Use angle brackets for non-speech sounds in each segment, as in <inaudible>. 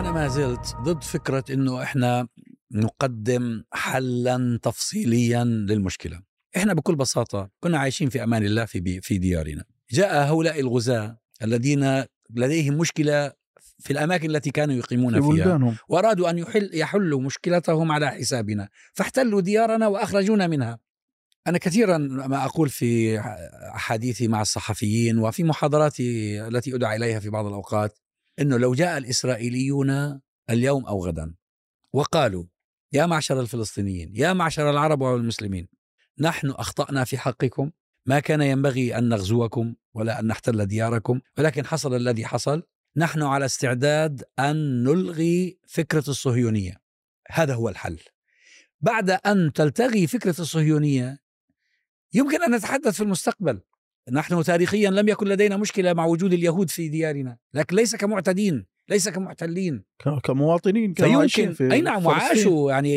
أنا ما زلت ضد فكرة أنه إحنا نقدم حلا تفصيليا للمشكلة. إحنا بكل بساطة كنا عايشين في أمان الله في, في ديارنا. جاء هؤلاء الغزاة الذين لديهم مشكلة في الأماكن التي كانوا يقيمون في فيها. بلدانهم. وأرادوا أن يحل يحلوا مشكلتهم على حسابنا. فاحتلوا ديارنا وأخرجونا منها. أنا كثيرا ما أقول في أحاديثي مع الصحفيين وفي محاضراتي التي أدعى إليها في بعض الأوقات أنه لو جاء الإسرائيليون اليوم أو غدا وقالوا يا معشر الفلسطينيين يا معشر العرب والمسلمين نحن أخطأنا في حقكم ما كان ينبغي أن نغزوكم ولا أن نحتل دياركم ولكن حصل الذي حصل نحن على استعداد أن نلغي فكرة الصهيونية. هذا هو الحل. بعد أن تلتغي فكرة الصهيونية يمكن أن نتحدث في المستقبل. نحن تاريخيا لم يكن لدينا مشكلة مع وجود اليهود في ديارنا لكن ليس كمعتدين. ليس كمحتلين كمواطنين كانوا عايشين فيمكن في أي نعم. وعاشوا يعني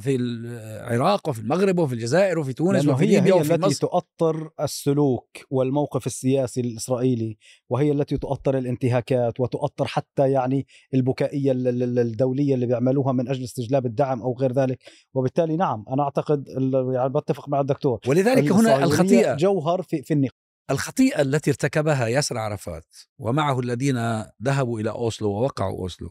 في العراق وفي المغرب وفي الجزائر وفي تونس وفي ليبيا هي وفي التي مصر. تؤطر السلوك والموقف السياسي الإسرائيلي وهي التي تؤطر الانتهاكات وتؤطر حتى يعني البكائية ال- ال- الدولية اللي بيعملوها من أجل استجلاب الدعم أو غير ذلك. وبالتالي نعم أنا أعتقد ال- يعني بتفق مع الدكتور. ولذلك هنا الخطيئة. جوهر في, في النقاش. الخطيئة التي ارتكبها ياسر عرفات ومعه الذين ذهبوا إلى أوسلو ووقعوا أوسلو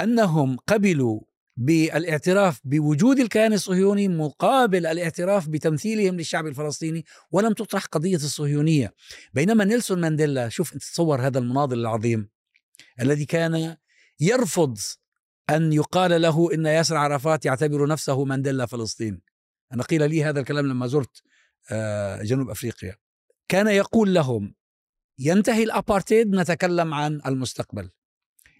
أنهم قبلوا بالاعتراف بوجود الكيان الصهيوني مقابل الاعتراف بتمثيلهم للشعب الفلسطيني ولم تطرح قضية الصهيونية. بينما نيلسون مانديلا شوف تصور هذا المناضل العظيم الذي كان يرفض أن يقال له إن ياسر عرفات يعتبر نفسه مانديلا فلسطين أنا قيل لي هذا الكلام لما زرت آه، جنوب أفريقيا. كان يقول لهم ينتهي الابارتهايد نتكلم عن المستقبل.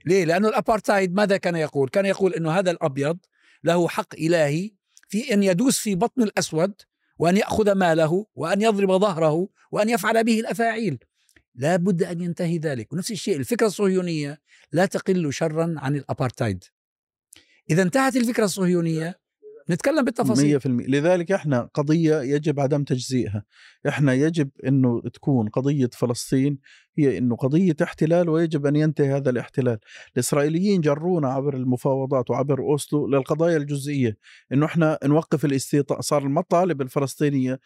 ليه؟ لأنه الابارتهايد ماذا كان يقول؟ كان يقول إنه هذا الأبيض له حق إلهي في أن يدوس في بطن الأسود وأن يأخذ ماله وأن يضرب ظهره وأن يفعل به الأفاعيل. لا بد أن ينتهي ذلك. ونفس الشيء الفكرة الصهيونية لا تقل شرا عن الابارتهايد إذا انتهت الفكرة الصهيونية نتكلم بالتفاصيل. 100% لذلك إحنا قضية يجب عدم تجزئها إحنا يجب إنه تكون قضية فلسطين هي إنه قضية احتلال ويجب أن ينتهي هذا الاحتلال. الإسرائيليين جرونا عبر المفاوضات وعبر أوسلو للقضايا الجزئية. إنه إحنا نوقف الاستيطان صار المطالب الفلسطينية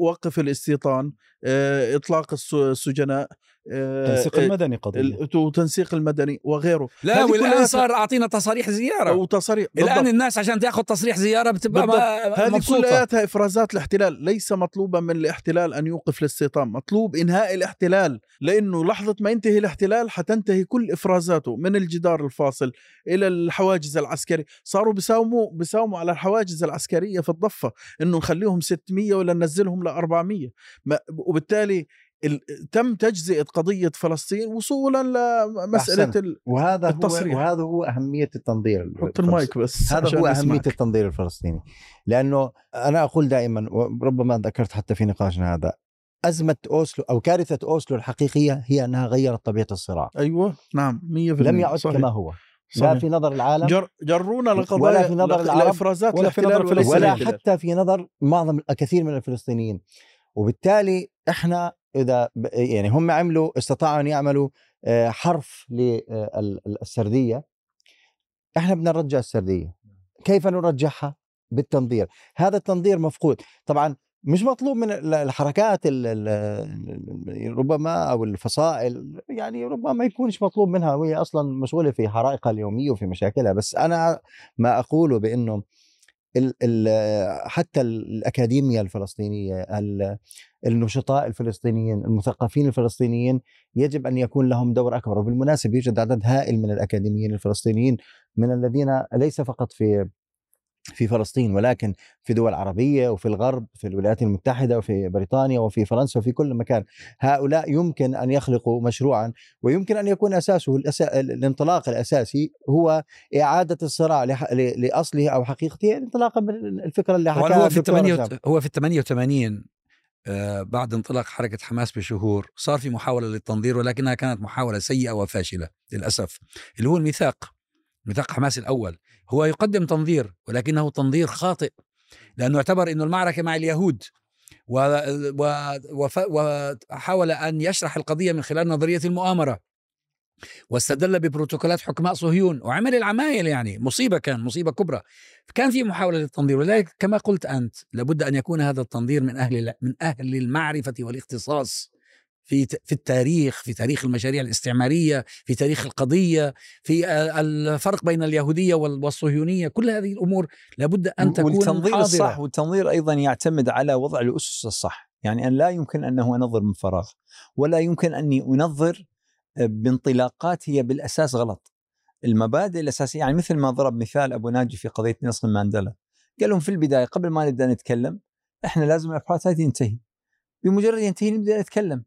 وقف الاستيطان آه، إطلاق الس- السجناء التنسيق المدني قضية. ال- وتنسيق المدني وغيره. لا والآن كلها صار أعطينا تصاريح زيارة. وتصريح الآن. الناس عشان تأخذ تصريح زيارة بتبقى. ما- هذه كلياتها إفرازات الاحتلال. ليس مطلوبا من الاحتلال أن يوقف الاستيطان مطلوب إنهاء الاحتلال لأنه لحظة ما ينتهي الاحتلال حتنتهي كل إفرازاته من الجدار الفاصل إلى الحواجز العسكري. صاروا بيساوموا بيساوموا على الحواجز العسكرية في الضفة إنه نخليهم 600 ولا ننزلهم ل 400 ما- وبالتالي ال- تم تجزئة قضية فلسطين وصولا لمسألة أحسنت. ال... وهذا هو التصريح. وهذا هو أهمية التنظير حط المايك بس هذا هو. أهمية التنظير الفلسطيني لأنه أنا أقول دائما وربما ذكرت حتى في نقاشنا هذا أزمة أوسلو أو كارثة أوسلو الحقيقية هي أنها غيرت طبيعة الصراع أيوه نعم 100% لم يعد صحيح. كما هو لا صحيح. في نظر العالم جر جرونا ولا لقضايا في نظر العرب لإفرازات ولا في نظر. ولا الاحتلال. حتى في نظر معظم الكثير من الفلسطينيين وبالتالي إحنا إذا يعني هم عملوا استطاعوا أن يعملوا آه، حرف للسرديه إحنا بدنا نرجع السردية. كيف نرجعها؟ بالتنظير. هذا التنظير مفقود. طبعا مش مطلوب من ال- الحركات ال- ال- ال- ربما أو الفصائل يعني ربما ما يكونش مطلوب منها وهي أصلا مشغوله في حرائقها اليومية وفي مشاكلها. بس أنا ما أقوله بأنه ال ال حتى الأكاديمية الفلسطينية ال- النشطاء الفلسطينيين المثقفين الفلسطينيين يجب أن يكون لهم دور أكبر. وبالمناسبة يوجد عدد هائل من الأكاديميين الفلسطينيين من الذين ليس فقط في في فلسطين ولكن في دول عربية وفي الغرب في الولايات المتحدة وفي بريطانيا وفي فرنسا وفي كل مكان. هؤلاء يمكن أن يخلقوا مشروعا ويمكن أن يكون أساسه الأسا... الانطلاق الأساسي هو إعادة الصراع لح... ل... لأصله أو حقيقته انطلاقا من الفكرة اللي حكاها هو في هشام. هو في ال 88 آه، بعد انطلاق حركة حماس بشهور صار في محاولة للتنظير ولكنها كانت محاولة سيئة وفاشلة للأسف. اللي هو الميثاق. ميثاق حماس الأول. هو يقدم تنظير ولكنه تنظير خاطئ لأنه اعتبر أنه المعركة مع اليهود. وحاول أن يشرح القضية من خلال نظرية المؤامرة. واستدل ببروتوكولات حكماء صهيون وعمل العمايل يعني مصيبة كان مصيبة كبرى. كان في محاولة للتنظير ولذلك كما قلت أنت لابد أن يكون هذا التنظير من أهل من أهل المعرفة والاختصاص. في في التاريخ في تاريخ المشاريع الاستعمارية في تاريخ القضية في الفرق بين اليهودية والصهيونية كل هذه الأمور لابد أن تكون والتنظير حاضرة. الصح والتنظير أيضا يعتمد على وضع الأسس الصح يعني أن لا يمكن أنه أنظر من فراغ ولا يمكن أني أنظر بانطلاقات هي بالأساس غلط. المبادئ الأساسية يعني مثل ما ضرب مثال أبو ناجي في قضية نيلسون مانديلا. قال لهم في البداية قبل ما نبدأ نتكلم إحنا لازم الابحاثات ينتهي. بمجرد ينتهي نبدأ نتكلم.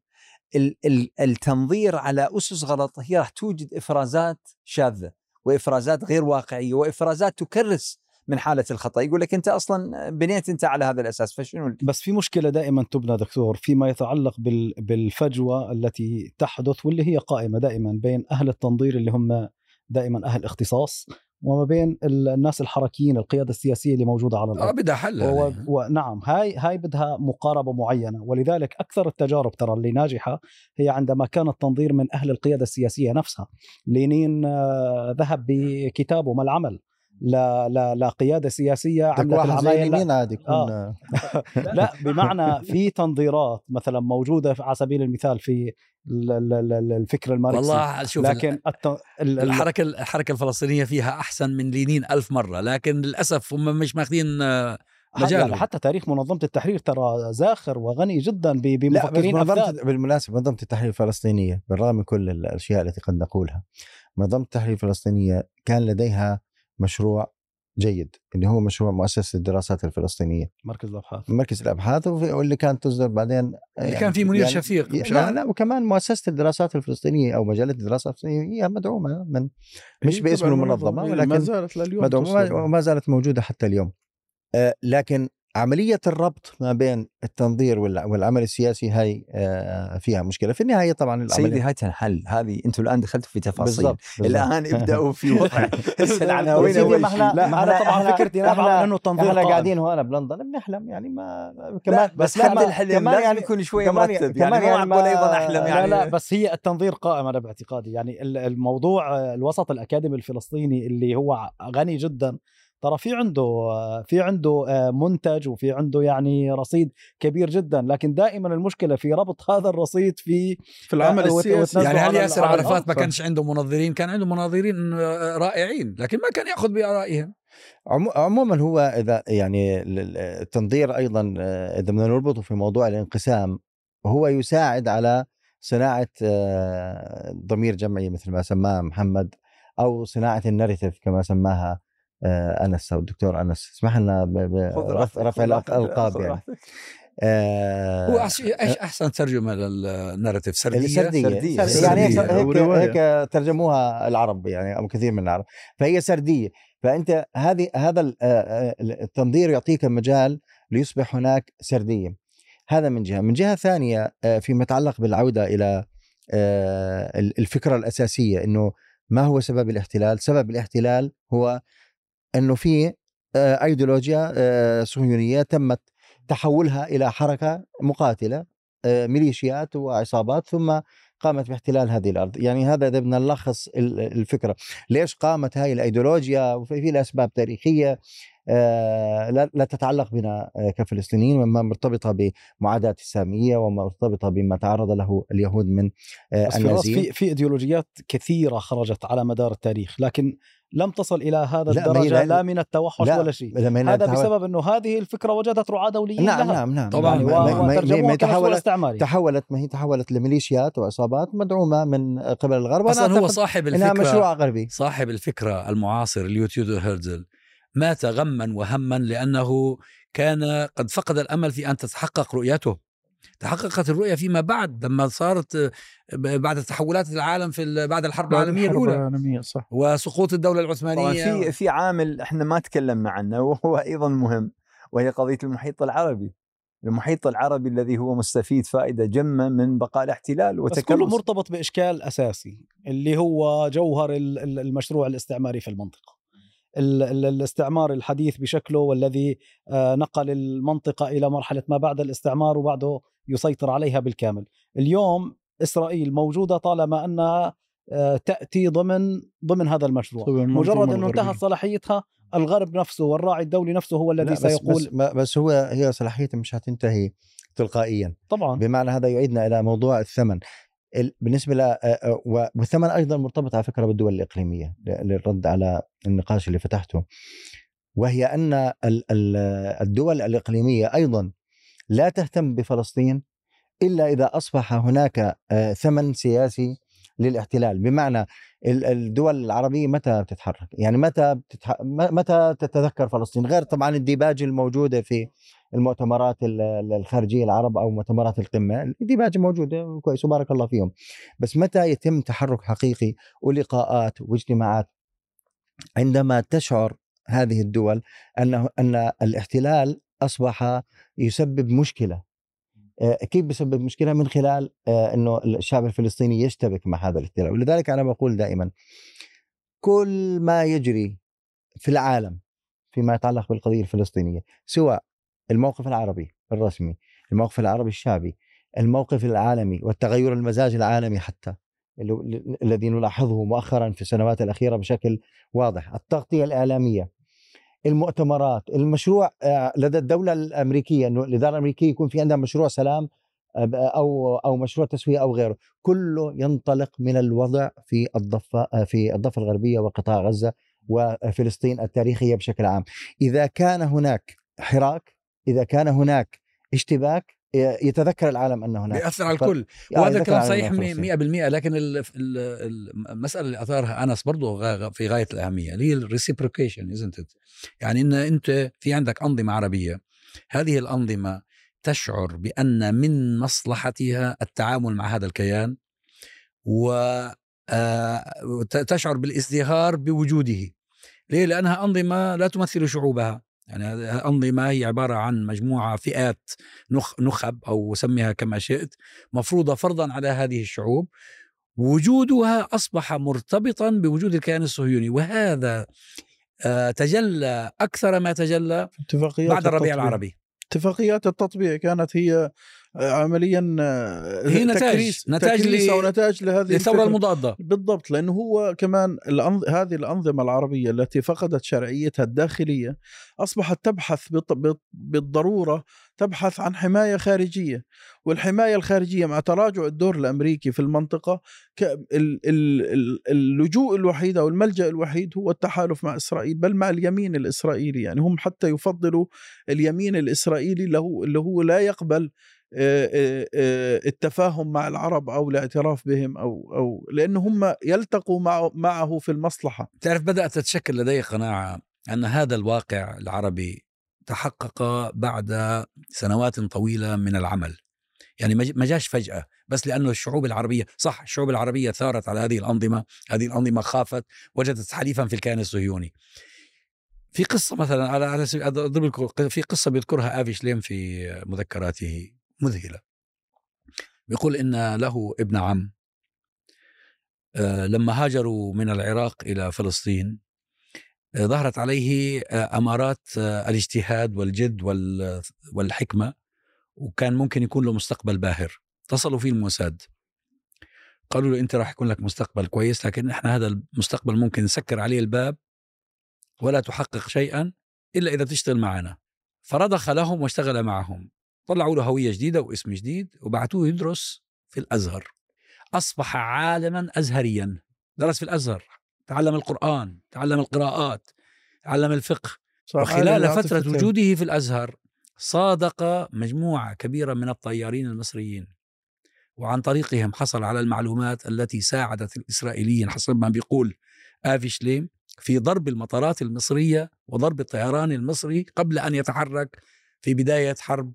التنظير على أسس غلط هي راح توجد إفرازات شاذة وإفرازات غير واقعية وإفرازات تكرس من حالة الخطأ. يقول لك أنت أصلا بنيت أنت على هذا الأساس فشنو بس في مشكلة دائما تبنى دكتور فيما يتعلق بالفجوة التي تحدث واللي هي قائمة دائما بين أهل التنظير اللي هم دائما أهل اختصاص وما بين الناس الحركيين القيادة السياسية اللي موجودة على الأرض. آه بدها حل و... ونعم هاي هاي بدها مقاربة معينة. ولذلك أكثر التجارب ترى اللي ناجحة هي عندما كان التنظير من أهل القيادة السياسية نفسها. لينين آه، ذهب بكتابه ما العمل. لا لا لا قيادة سياسية عملت العمايل مين عاد يكون آه. لا <laughs> بمعنى في تنظيرات مثلا موجودة على سبيل المثال في الفكر الماركسي والله شوف لكن الت... الحركة الحركة الفلسطينية فيها أحسن من لينين ألف مرة لكن للأسف هم مش ماخذين آه، مجال يعني حتى تاريخ منظمة التحرير ترى زاخر وغني جدا بمفكرين منظمة بالمناسبة منظمة التحرير الفلسطينية بالرغم من كل الأشياء التي قد نقولها منظمة التحرير الفلسطينية كان لديها مشروع جيد اللي هو مشروع مؤسسة الدراسات الفلسطينية. مركز الأبحاث. مركز الأبحاث واللي كانت تصدر بعدين اللي يعني كان في منير يعني شفيق لا لا وكمان مؤسسة الدراسات الفلسطينية أو مجلة الدراسات الفلسطينية هي مدعومة من مش باسم المنظمة ولكن ما زالت لليوم مدعومة وما زالت موجودة حتى اليوم. آه لكن عملية الربط ما بين التنظير والعمل السياسي هاي آه، فيها مشكلة. في النهاية طبعا سيدي هاي تنحل هذه أنتم الآن دخلتوا في تفاصيل. بالزبط. بالزبط. الآن ابدأوا في <laughs> وضع العناوين اول شيء لا أنا طبعا فكرتي نابعه انه التنظير إحنا قاعدين هون بلندن بنحلم يعني ما كمان بس حد الحلم لازم يعني يكون شوي مرتب. يعني مو يعني معقول أيضا أحلم يعني لا لا بس هي التنظير قائم أنا باعتقادي. يعني الموضوع الوسط الأكاديمي الفلسطيني اللي هو غني جدا ترى في عنده في عنده آه، منتج وفي عنده يعني رصيد كبير جدا لكن دائما المشكلة في ربط هذا الرصيد في في العمل آه، السياسي. يعني هل ياسر عرفات ما كانش عنده منظرين كان عنده مناظرين آه، رائعين لكن ما كان يأخذ بآرائهم. عموما هو إذا يعني التنظير أيضا إذا بدنا نربطه في موضوع الانقسام هو يساعد على صناعة ضمير جمعي مثل ما سماه محمد أو صناعة الناريتيف كما سماها أنس أو الدكتور أنس. اسمح لنا برفع الألقاب يعني. آه هو إيش أحسن ترجمة للناراتيف؟ سردية؟ سردية, سردية. سردية. يعني هيك, هيك ترجموها العرب يعني أو كثير من العرب. فهي سردية. فأنت هذه هذا التنظير يعطيك مجال ليصبح هناك سردية. هذا من جهة. من جهة ثانية فيما يتعلق بالعودة إلى الفكرة الأساسية إنه ما هو سبب الاحتلال؟ سبب الاحتلال هو إنه في آه، ايديولوجيا آه، صهيونية تمت تحولها إلى حركة مقاتلة آه، ميليشيات وعصابات ثم قامت باحتلال هذه الأرض، يعني هذا إذا بدنا نلخص الفكرة، ليش قامت هاي الايديولوجيا وفي لها اسباب تاريخية؟ لا تتعلق بنا كفلسطينيين وما مرتبطة بمعاداة السامية ومرتبطة بما تعرض له اليهود من النازيين. في في إيديولوجيات كثيرة خرجت على مدار التاريخ، لكن لم تصل إلى هذا لا الدرجة لا, لا من التوحش لا ولا شيء. هذا بسبب إنه هذه الفكرة وجدت رعاة دوليين نعم لها. نعم نعم طبعا يعني ما تحولت استعماري تحولت ما هي تحولت لميليشيات وعصابات مدعومة من قبل الغرب أصلا هو صاحب الفكرة مشروع غربي. صاحب الفكرة المعاصر اليوتيودر هيرزل مات غما وهما لأنه كان قد فقد الأمل في أن تتحقق رؤيته. تحققت الرؤية فيما بعد لما صارت بعد تحولات العالم في بعد الحرب العالمية الأولى العالمية صح. وسقوط الدولة العثمانية في في عامل إحنا ما تكلمنا عنه وهو أيضا مهم وهي قضية المحيط العربي. المحيط العربي الذي هو مستفيد فائدة جمة من بقاء الاحتلال وتكلم بس كله مرتبط بإشكال أساسي اللي هو جوهر المشروع الاستعماري في المنطقة. الاستعمار الحديث بشكله والذي آه، نقل المنطقة إلى مرحلة ما بعد الاستعمار وبعده يسيطر عليها بالكامل. اليوم إسرائيل موجودة طالما أنها آه، تأتي ضمن ضمن هذا المشروع. مجرد انه. انتهت صلاحيتها الغرب نفسه والراعي الدولي نفسه هو الذي بس سيقول بس, بس هو هي صلاحيته مش هتنتهي تلقائيا. طبعا. بمعنى هذا يعيدنا إلى موضوع الثمن. ال- بالنسبة ل و- والثمن أيضا مرتبط على فكرة بالدول الإقليمية للرد على النقاش اللي فتحته. وهي أن ال- ال- الدول الإقليمية أيضا لا تهتم بفلسطين إلا إذا أصبح هناك آه، ثمن سياسي للاحتلال. بمعنى ال- الدول العربية متى بتتحرك؟ يعني متى بتتح... متى تتذكر فلسطين؟ غير طبعا الديباج الموجودة في المؤتمرات ال- ال- الخارجية العرب أو مؤتمرات القمة. الديباج موجوده كويس وبارك الله فيهم. بس متى يتم تحرك حقيقي ولقاءات واجتماعات؟ عندما تشعر هذه الدول انه أن الاحتلال أصبح يسبب مشكلة. آه، كيف بيسبب مشكلة؟ من خلال آه، إنه الشعب الفلسطيني يشتبك مع هذا الاحتلال. ولذلك أنا بقول دائما كل ما يجري في العالم فيما يتعلق بالقضية الفلسطينية سواء الموقف العربي الرسمي الموقف العربي الشعبي الموقف العالمي والتغير المزاج العالمي حتى الذي نلاحظه مؤخرا في السنوات الأخيرة بشكل واضح. التغطية الإعلامية المؤتمرات المشروع آه، لدى الدولة الأمريكية إنه الإدارة الأمريكية يكون في عندها مشروع سلام آه، أو أو مشروع تسوية أو غيره. كله ينطلق من الوضع في الضفة آه، في الضفة الغربية وقطاع غزة وفلسطين التاريخية بشكل عام. إذا كان هناك حراك إذا كان هناك اشتباك يتذكر العالم أن هناك بيأثر على الكل آه، وهذا الكلام صحيح أن 100% فلسطين. لكن ال- ال- المسألة اللي أثارها أنس برضه في غاية الأهمية اللي هي ال reciprocation isn't يعني إن أنت في عندك أنظمة عربية هذه الأنظمة تشعر بأن من مصلحتها التعامل مع هذا الكيان و آه، بالازدهار بوجوده ليه؟ لأنها أنظمة لا تمثل شعوبها يعني أنظمة هي عبارة عن مجموعة فئات نخ نخب أو سميها كما شئت مفروضة فرضا على هذه الشعوب. وجودها أصبح مرتبطا بوجود الكيان الصهيوني. وهذا آه، تجلى أكثر ما تجلى بعد الربيع. العربي. اتفاقيات التطبيع كانت هي عمليا آه، هي نتاج- تكريس نتاج تكريس نتاج لهذه الفكرة. المضادة. بالضبط لأنه هو كمان الأنظ... هذه الأنظمة العربية التي فقدت شرعيتها الداخلية أصبحت تبحث بط... بط... بالضرورة تبحث عن حماية خارجية. والحماية الخارجية مع تراجع الدور الأمريكي في المنطقة ك... ال... ال... ال... اللجوء الوحيد أو الملجأ الوحيد هو التحالف مع إسرائيل بل مع اليمين الإسرائيلي. يعني هم حتى يفضلوا اليمين الإسرائيلي اللي هو اللي هو لا يقبل التفاهم مع العرب أو الاعتراف بهم أو أو لأنه هم يلتقوا معه في المصلحة. تعرف بدأت تتشكل لدي قناعة أن هذا الواقع العربي تحقق بعد سنوات طويلة من العمل. يعني ما جاش فجأة بس لأنه الشعوب العربية صح الشعوب العربية ثارت على هذه الأنظمة هذه الأنظمة خافت وجدت حليفا في الكيان الصهيوني. في قصة مثلا على على أضرب في قصة بيذكرها آفي شليم في مذكراته. مذهلة. بيقول إن له ابن عم. آه، لما هاجروا من العراق إلى فلسطين آه، ظهرت عليه آه، أمارات آه، الاجتهاد والجد وال- والحكمة وكان ممكن يكون له مستقبل باهر. اتصلوا فيه الموساد. قالوا له أنت راح يكون لك مستقبل كويس لكن إحنا هذا المستقبل ممكن نسكر عليه الباب ولا تحقق شيئا إلا إذا تشتغل معنا. فرضخ لهم واشتغل معهم. طلعوا له هوية جديدة واسم جديد وبعتوه يدرس في الأزهر. أصبح عالما ازهريا. درس في الأزهر تعلم القرآن تعلم القراءات تعلم الفقه. وخلال فترة العاطفتين. وجوده في الأزهر صادق مجموعة كبيرة من الطيارين المصريين. وعن طريقهم حصل على المعلومات التي ساعدت الإسرائيليين حسب ما بيقول آفي شليم في ضرب المطارات المصرية وضرب الطيران المصري قبل أن يتحرك في بداية حرب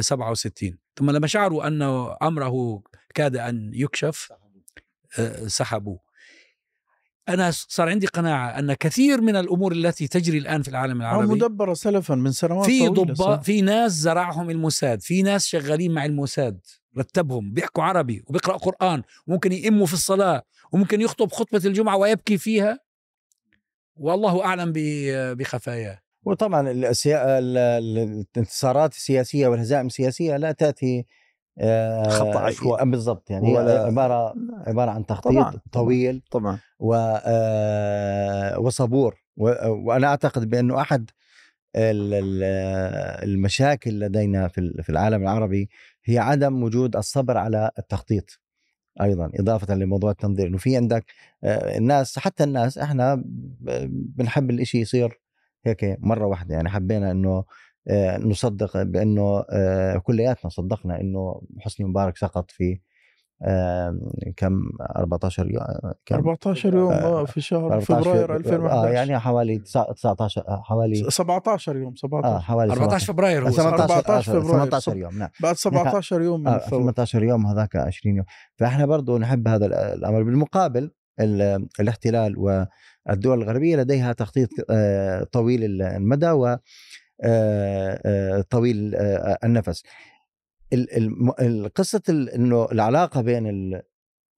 67 ثم لما شعروا أن أمره كاد أن يكشف آه، سحبوه. أنا صار عندي قناعة أن كثير من الأمور التي تجري الآن في العالم أو العربي مدبرة سلفا من سنوات في صح. في ناس زرعهم الموساد في ناس شغالين مع الموساد رتبهم بيحكوا عربي وبيقرأ قرآن وممكن يئموا في الصلاة وممكن يخطب خطبة الجمعة ويبكي فيها. والله أعلم بخفاياه. وطبعا الانتصارات السياسية والهزائم السياسية لا تأتي خط عشوائي. بالضبط. يعني ولا- عبارة عبارة عن تخطيط طبعاً،. طويل طبعا. و وصبور. وأنا أعتقد بانه أحد ال- ال- المشاكل لدينا في ال- في العالم العربي هي عدم وجود الصبر على التخطيط. أيضا إضافة لموضوع التنظير. إنه في عندك الناس حتى الناس إحنا بنحب الإشي يصير هيك مرة واحدة. يعني حبينا إنه آه، نصدق بإنه آه، كلياتنا صدقنا إنه حسني مبارك سقط في آه، كم 14 يوم كم؟ 14 يوم في شهر 14 فبراير آه 2011 يعني حوالي 19 آه، حوالي 17 يوم آه 17 حوالي 14 فبراير هو 18 14 فبراير. 18 يوم نعم. بعد 17 يوم من آه الثورة 18 يوم هذاك 20 يوم. فإحنا برضو نحب هذا ال- الأمر. بالمقابل ال- الاحتلال والدول الغربية لديها تخطيط آه، طويل ال- المدى و آه، آه، طويل النفس. ال- الم- القصة ال- إنه العلاقة بين ال-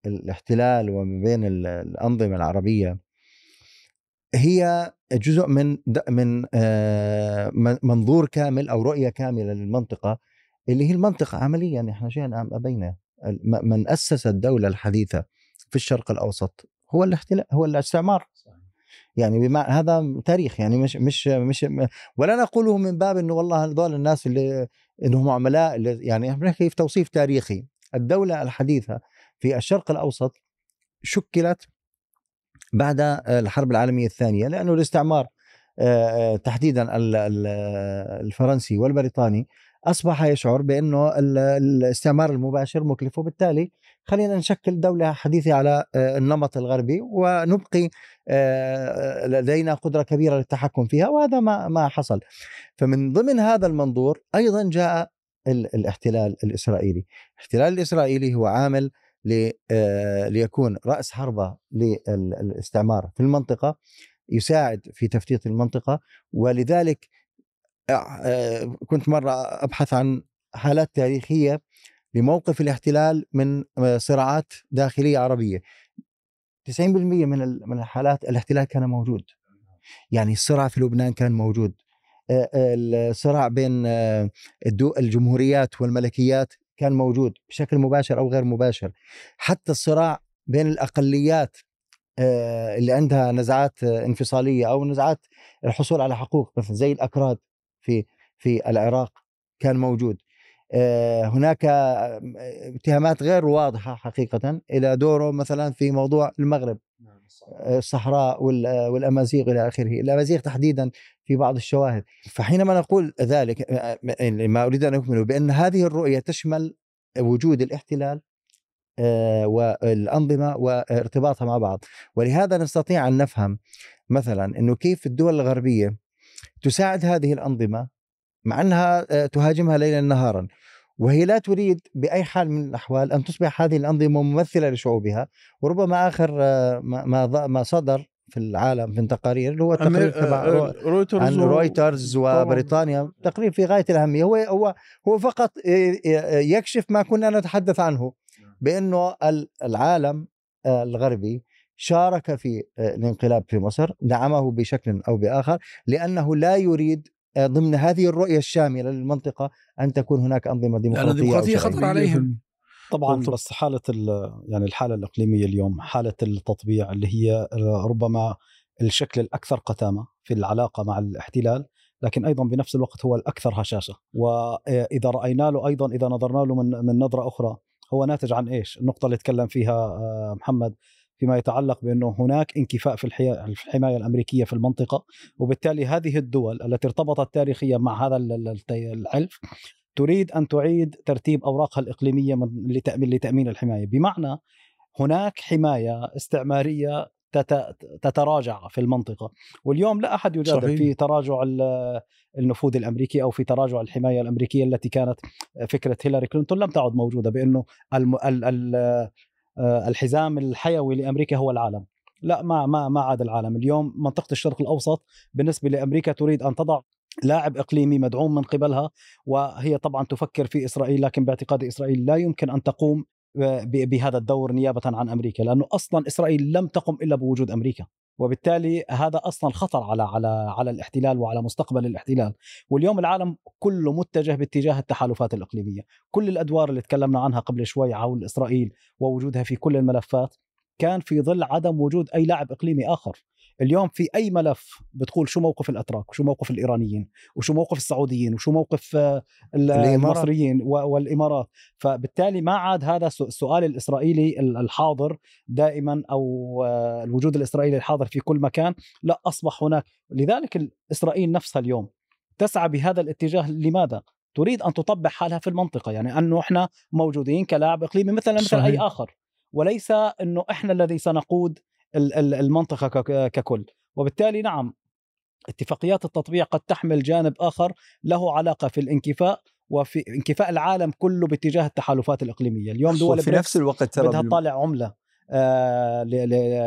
الاحتلال وبين ال- الأنظمة العربية هي جزء من من من- منظور كامل أو رؤية كاملة للمنطقة اللي هي المنطقة عمليا إحنا شئنا أم أبينا. من أسس الدولة الحديثة في الشرق الأوسط هو الاحتلال هو الاستعمار. يعني بما هذا تاريخ يعني مش مش مش ولا نقوله من باب إنه والله هذول الناس اللي إنهم عملاء اللي يعني إحنا بنحكي في توصيف تاريخي. الدولة الحديثة في الشرق الأوسط شكلت بعد الحرب العالمية الثانية لأنه الاستعمار آه، تحديدا ال- ال- الفرنسي والبريطاني أصبح يشعر بأنه ال- الاستعمار المباشر مكلف. وبالتالي خلينا نشكل دولة حديثة على آه، النمط الغربي ونبقي آه، لدينا قدرة كبيرة للتحكم فيها وهذا ما ما حصل. فمن ضمن هذا المنظور أيضا جاء ال- الاحتلال الإسرائيلي. الاحتلال الإسرائيلي هو عامل آه، ليكون رأس حربة للاستعمار في المنطقة يساعد في تفتيت المنطقة ولذلك آه، كنت مرة أبحث عن حالات تاريخية لموقف الاحتلال من آه، صراعات داخلية عربية. 90% من من الحالات الاحتلال كان موجود. يعني الصراع في لبنان كان موجود. الصراع بين الجمهوريات والملكيات كان موجود بشكل مباشر أو غير مباشر. حتى الصراع بين الأقليات اللي عندها نزعات انفصالية أو نزعات الحصول على حقوق مثل زي الأكراد في في العراق كان موجود. هناك آه، اتهامات غير واضحة حقيقة إلى دوره مثلا في موضوع المغرب آه، الصحراء آه، والأمازيغ إلى آخره، الأمازيغ تحديدا في بعض الشواهد، فحينما نقول ذلك آه، آه، ما أريد أن أكمله بأن هذه الرؤية تشمل وجود الاحتلال آه، والأنظمة وارتباطها مع بعض، ولهذا نستطيع أن نفهم مثلا إنه كيف الدول الغربية تساعد هذه الأنظمة مع أنها آه، تهاجمها ليلا نهارا. وهي لا تريد بأي حال من الأحوال أن تصبح هذه الأنظمة ممثلة لشعوبها وربما آخر آه، ما ما صدر في العالم من تقارير اللي هو التقرير أمير- تبع آه، رو- رويترز عن رويترز. وبريطانيا تقرير في غاية الأهمية هو هو هو فقط آه، آه، يكشف ما كنا نتحدث عنه بأنه ال- العالم آه، الغربي شارك في آه، الانقلاب في مصر دعمه بشكل أو بآخر لأنه لا يريد آه، ضمن هذه الرؤية الشاملة للمنطقة أن تكون هناك أنظمة لأن ديمقراطية أو الديمقراطية شرعية. خطر عليهم طبعا. بس حالة ال- يعني الحالة الإقليمية اليوم حالة التطبيع اللي هي ربما الشكل الأكثر قتامة في العلاقة مع الاحتلال لكن أيضا بنفس الوقت هو الأكثر هشاشة وإذا رأينا له أيضا إذا نظرنا له من من نظرة أخرى هو ناتج عن إيش؟ النقطة اللي تكلم فيها آه، محمد فيما يتعلق بأنه هناك انكفاء في الحماية الأمريكية في المنطقة وبالتالي هذه الدول التي ارتبطت تاريخيا مع هذا ال- ال- الحلف تريد أن تعيد ترتيب أوراقها الإقليمية من لتامين لتأمين الحماية بمعنى هناك حماية استعمارية تت- تتراجع في المنطقة واليوم لا أحد يجادل صحيح. في تراجع ال- النفوذ الأمريكي أو في تراجع الحماية الأمريكية التي كانت فكرة هيلاري كلينتون لم تعد موجودة بأنه آه، الحزام الحيوي لأمريكا هو العالم. لا ما ما ما عاد العالم. اليوم منطقة الشرق الأوسط بالنسبة لأمريكا تريد أن تضع لاعب إقليمي مدعوم من قبلها وهي طبعا تفكر في إسرائيل لكن باعتقاد إسرائيل لا يمكن أن تقوم بهذا الدور نيابة عن أمريكا لأنه أصلا إسرائيل لم تقم إلا بوجود أمريكا وبالتالي هذا أصلا خطر على على على الاحتلال وعلى مستقبل الاحتلال. واليوم العالم كله متجه باتجاه التحالفات الإقليمية. كل الأدوار اللي تكلمنا عنها قبل شوي حول إسرائيل ووجودها في كل الملفات كان في ظل عدم وجود أي لاعب إقليمي آخر. اليوم في أي ملف بتقول شو موقف الأتراك وشو موقف الإيرانيين وشو موقف السعوديين وشو موقف آه،. المصريين والإمارات فبالتالي ما عاد هذا السؤال الإسرائيلي ال- الحاضر دائما أو آه، الوجود الإسرائيلي الحاضر في كل مكان لا أصبح هناك لذلك اسرائيل نفسها اليوم تسعى بهذا الاتجاه لماذا؟ تريد أن تطبع حالها في المنطقة يعني انه إحنا موجودين كلاعب إقليمي مثلا مثل. أي آخر وليس إنه إحنا الذي سنقود المنطقة ككل وبالتالي نعم اتفاقيات التطبيع قد تحمل جانب آخر له علاقة في الانكفاء وفي انكفاء العالم كله باتجاه التحالفات الإقليمية اليوم دول بريكس نفس الوقت ترى بدها تطالع عملة آه،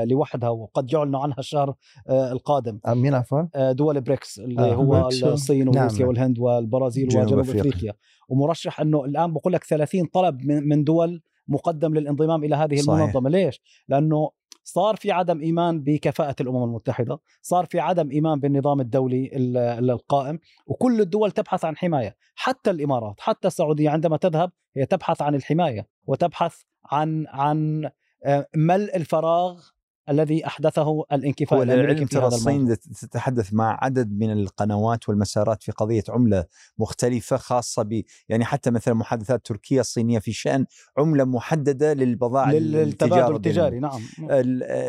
لوحدها وقد يعلن عنها الشهر آه، القادم مين عفوا؟ آه، دول بريكس اللي آه، هو. الصين نعم. وروسيا والهند والبرازيل جنوب وجنوب. أفريقيا ومرشح إنه الآن بقول لك 30 طلب من من دول مقدم للانضمام إلى هذه صحيح. المنظمة ليش لأنه صار في عدم إيمان بكفاءة الأمم المتحدة صار في عدم إيمان بالنظام الدولي ال- ال- القائم وكل الدول تبحث عن حماية حتى الإمارات حتى السعودية عندما تذهب هي تبحث عن الحماية وتبحث عن عن آه، ملء الفراغ الذي أحدثه الانكفاء الأمريكي في ترى هذا الصين تتحدث مع عدد من القنوات والمسارات في قضية عملة مختلفة خاصة ب يعني حتى مثلا محادثات تركيا الصينية في شأن عملة محددة للبضائع للتبادل التجاري نعم.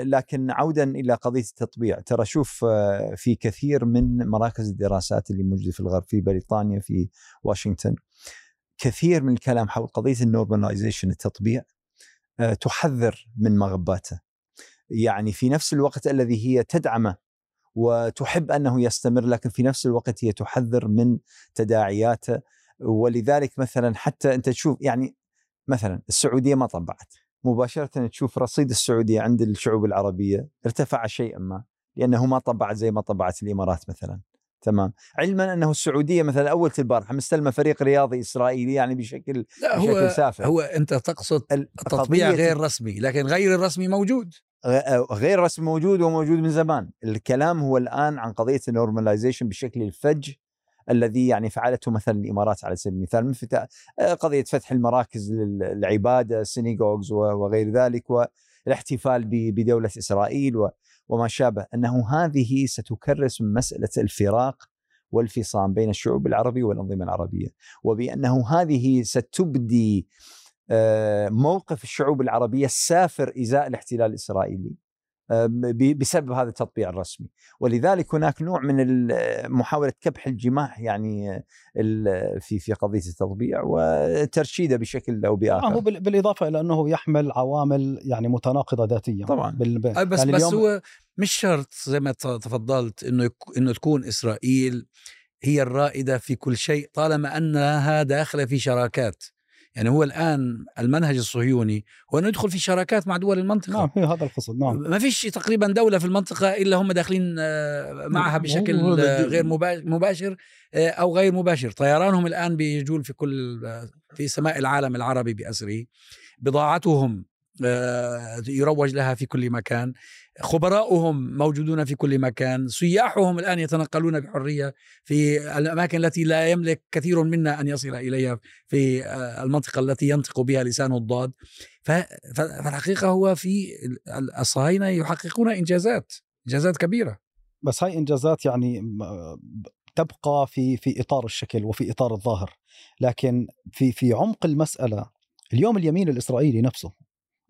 لكن عودا إلى قضية التطبيع ترى شوف آه، في كثير من مراكز الدراسات اللي موجودة في الغرب في بريطانيا في واشنطن كثير من الكلام حول قضية النورماليزيشن التطبيع آه، تحذر من مغباته. يعني في نفس الوقت الذي هي تدعمه وتحب أنه يستمر لكن في نفس الوقت هي تحذر من تداعياته. ولذلك مثلا حتى أنت تشوف يعني مثلا السعودية ما طبعت. مباشرة تشوف رصيد السعودية عند الشعوب العربية ارتفع شيئا ما لأنه ما طبعت زي ما طبعت الإمارات مثلا. تمام. علما أنه السعودية مثلا أول البارحه مستلمة فريق رياضي إسرائيلي يعني بشكل لا بشكل هو سافر. هو أنت تقصد ال- التطبيع غير رسمي لكن غير الرسمي موجود. غير رسمي موجود وموجود من زمان. الكلام هو الآن عن قضية النورماليزيشن بالشكل الفج الذي يعني فعلته مثلا الإمارات على سبيل المثال من آه، قضية فتح المراكز للعبادة السينيغوغز وغير ذلك والاحتفال بدولة إسرائيل وما شابه. أنه هذه ستكرس مسألة الفراق والفصام بين الشعوب العربية والأنظمة العربية وبأنه هذه ستبدي آه، موقف الشعوب العربية السافر إزاء الاحتلال الإسرائيلي آه، ب- بسبب هذا التطبيع الرسمي. ولذلك هناك نوع من محاولة كبح الجماح يعني آه، في في قضية التطبيع وترشيده بشكل أو هو بآخر. بال- بالإضافة إلى أنه يحمل عوامل يعني متناقضة ذاتيا طبعا. بال... بس يعني بس اليوم- هو مش شرط زي ما تفضلت إنه يك- إنه تكون إسرائيل هي الرائدة في كل شيء طالما أنها داخلة في شراكات. يعني هو الآن المنهج الصهيوني هو أنه يدخل في شراكات مع دول المنطقة. نعم هي هذا القصد نعم. ما فيش تقريبا دولة في المنطقة إلا هم داخلين آه، معها نعم، بشكل. غير مبا- مباشر آه، أو غير مباشر. طيرانهم الآن بيجول في كل آه، في سماء العالم العربي بأسره. بضاعتهم يروج لها في كل مكان. خبراؤهم موجودون في كل مكان. سياحهم الآن يتنقلون بحرية في الأماكن التي لا يملك كثير منا أن يصل إليها في آه، المنطقة التي ينطق بها لسان الضاد. فالحقيقة هو في ال- الصهاينة يحققون إنجازات إنجازات كبيرة. بس هاي إنجازات يعني تبقى في في إطار الشكل وفي إطار الظاهر. لكن في في عمق المسألة اليوم اليمين الإسرائيلي نفسه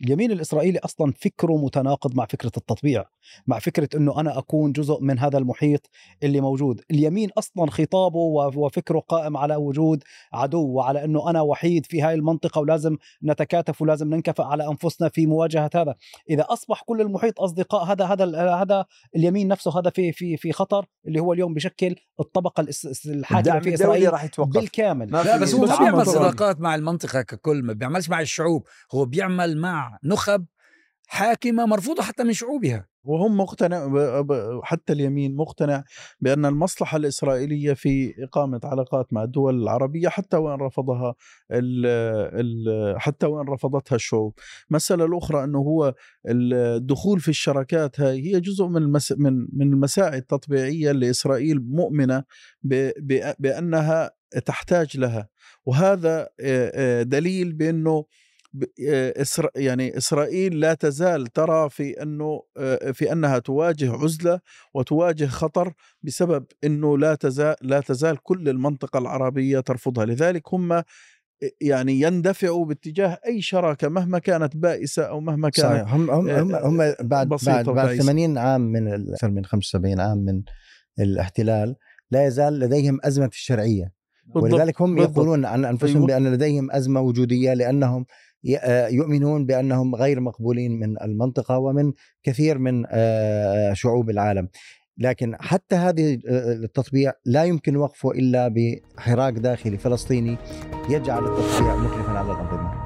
اليمين الإسرائيلي أصلا فكره متناقض مع فكرة التطبيع. مع فكرة إنه أنا أكون جزء من هذا المحيط اللي موجود. اليمين أصلا خطابه وفكره قائم على وجود عدو وعلى إنه أنا وحيد في هاي المنطقة ولازم نتكاتف ولازم ننكفأ على أنفسنا في مواجهة هذا. إذا أصبح كل المحيط أصدقاء هذا هذا هذا اليمين نفسه هذا في في في خطر اللي هو اليوم بشكل الطبقة الحاكمة في إسرائيل راح يتوقف. بالكامل. لا بس هو بيعمل. صداقات مع المنطقة ككل ما بيعملش مع الشعوب. هو بيعمل مع نخب حاكمة مرفوضة حتى من شعوبها. وهم مقتنع حتى اليمين مقتنع بأن المصلحة الإسرائيلية في إقامة علاقات مع الدول العربية حتى وإن رفضها ال ال حتى وإن رفضتها الشعوب. مسألة الأخرى أنه هو الدخول في الشراكات هاي هي جزء من المس من من المساعي التطبيعية اللي إسرائيل مؤمنة ب- ب- بأنها تحتاج لها. وهذا دليل بأنه ب- إسرا يعني إسرائيل لا تزال ترى في أنه في أنها تواجه عزلة وتواجه خطر بسبب أنه لا تزال لا تزال كل المنطقة العربية ترفضها، لذلك هم يعني يندفعوا باتجاه أي شراكة مهما كانت بائسة أو مهما كانت صحيح هم هم هم, هم بعد بعد بعد وبائسة. 80 عام من أكثر من 75 عام من الاحتلال لا يزال لديهم أزمة في الشرعية بالضبط. ولذلك هم بالضبط. يقولون عن أنفسهم أيوة. بأن لديهم أزمة وجودية لأنهم يؤمنون بأنهم غير مقبولين من المنطقة ومن كثير من آه، شعوب العالم. لكن حتى هذه آه، التطبيع لا يمكن وقفه إلا بحراك داخلي فلسطيني يجعل التطبيع مكلفا على الانظمه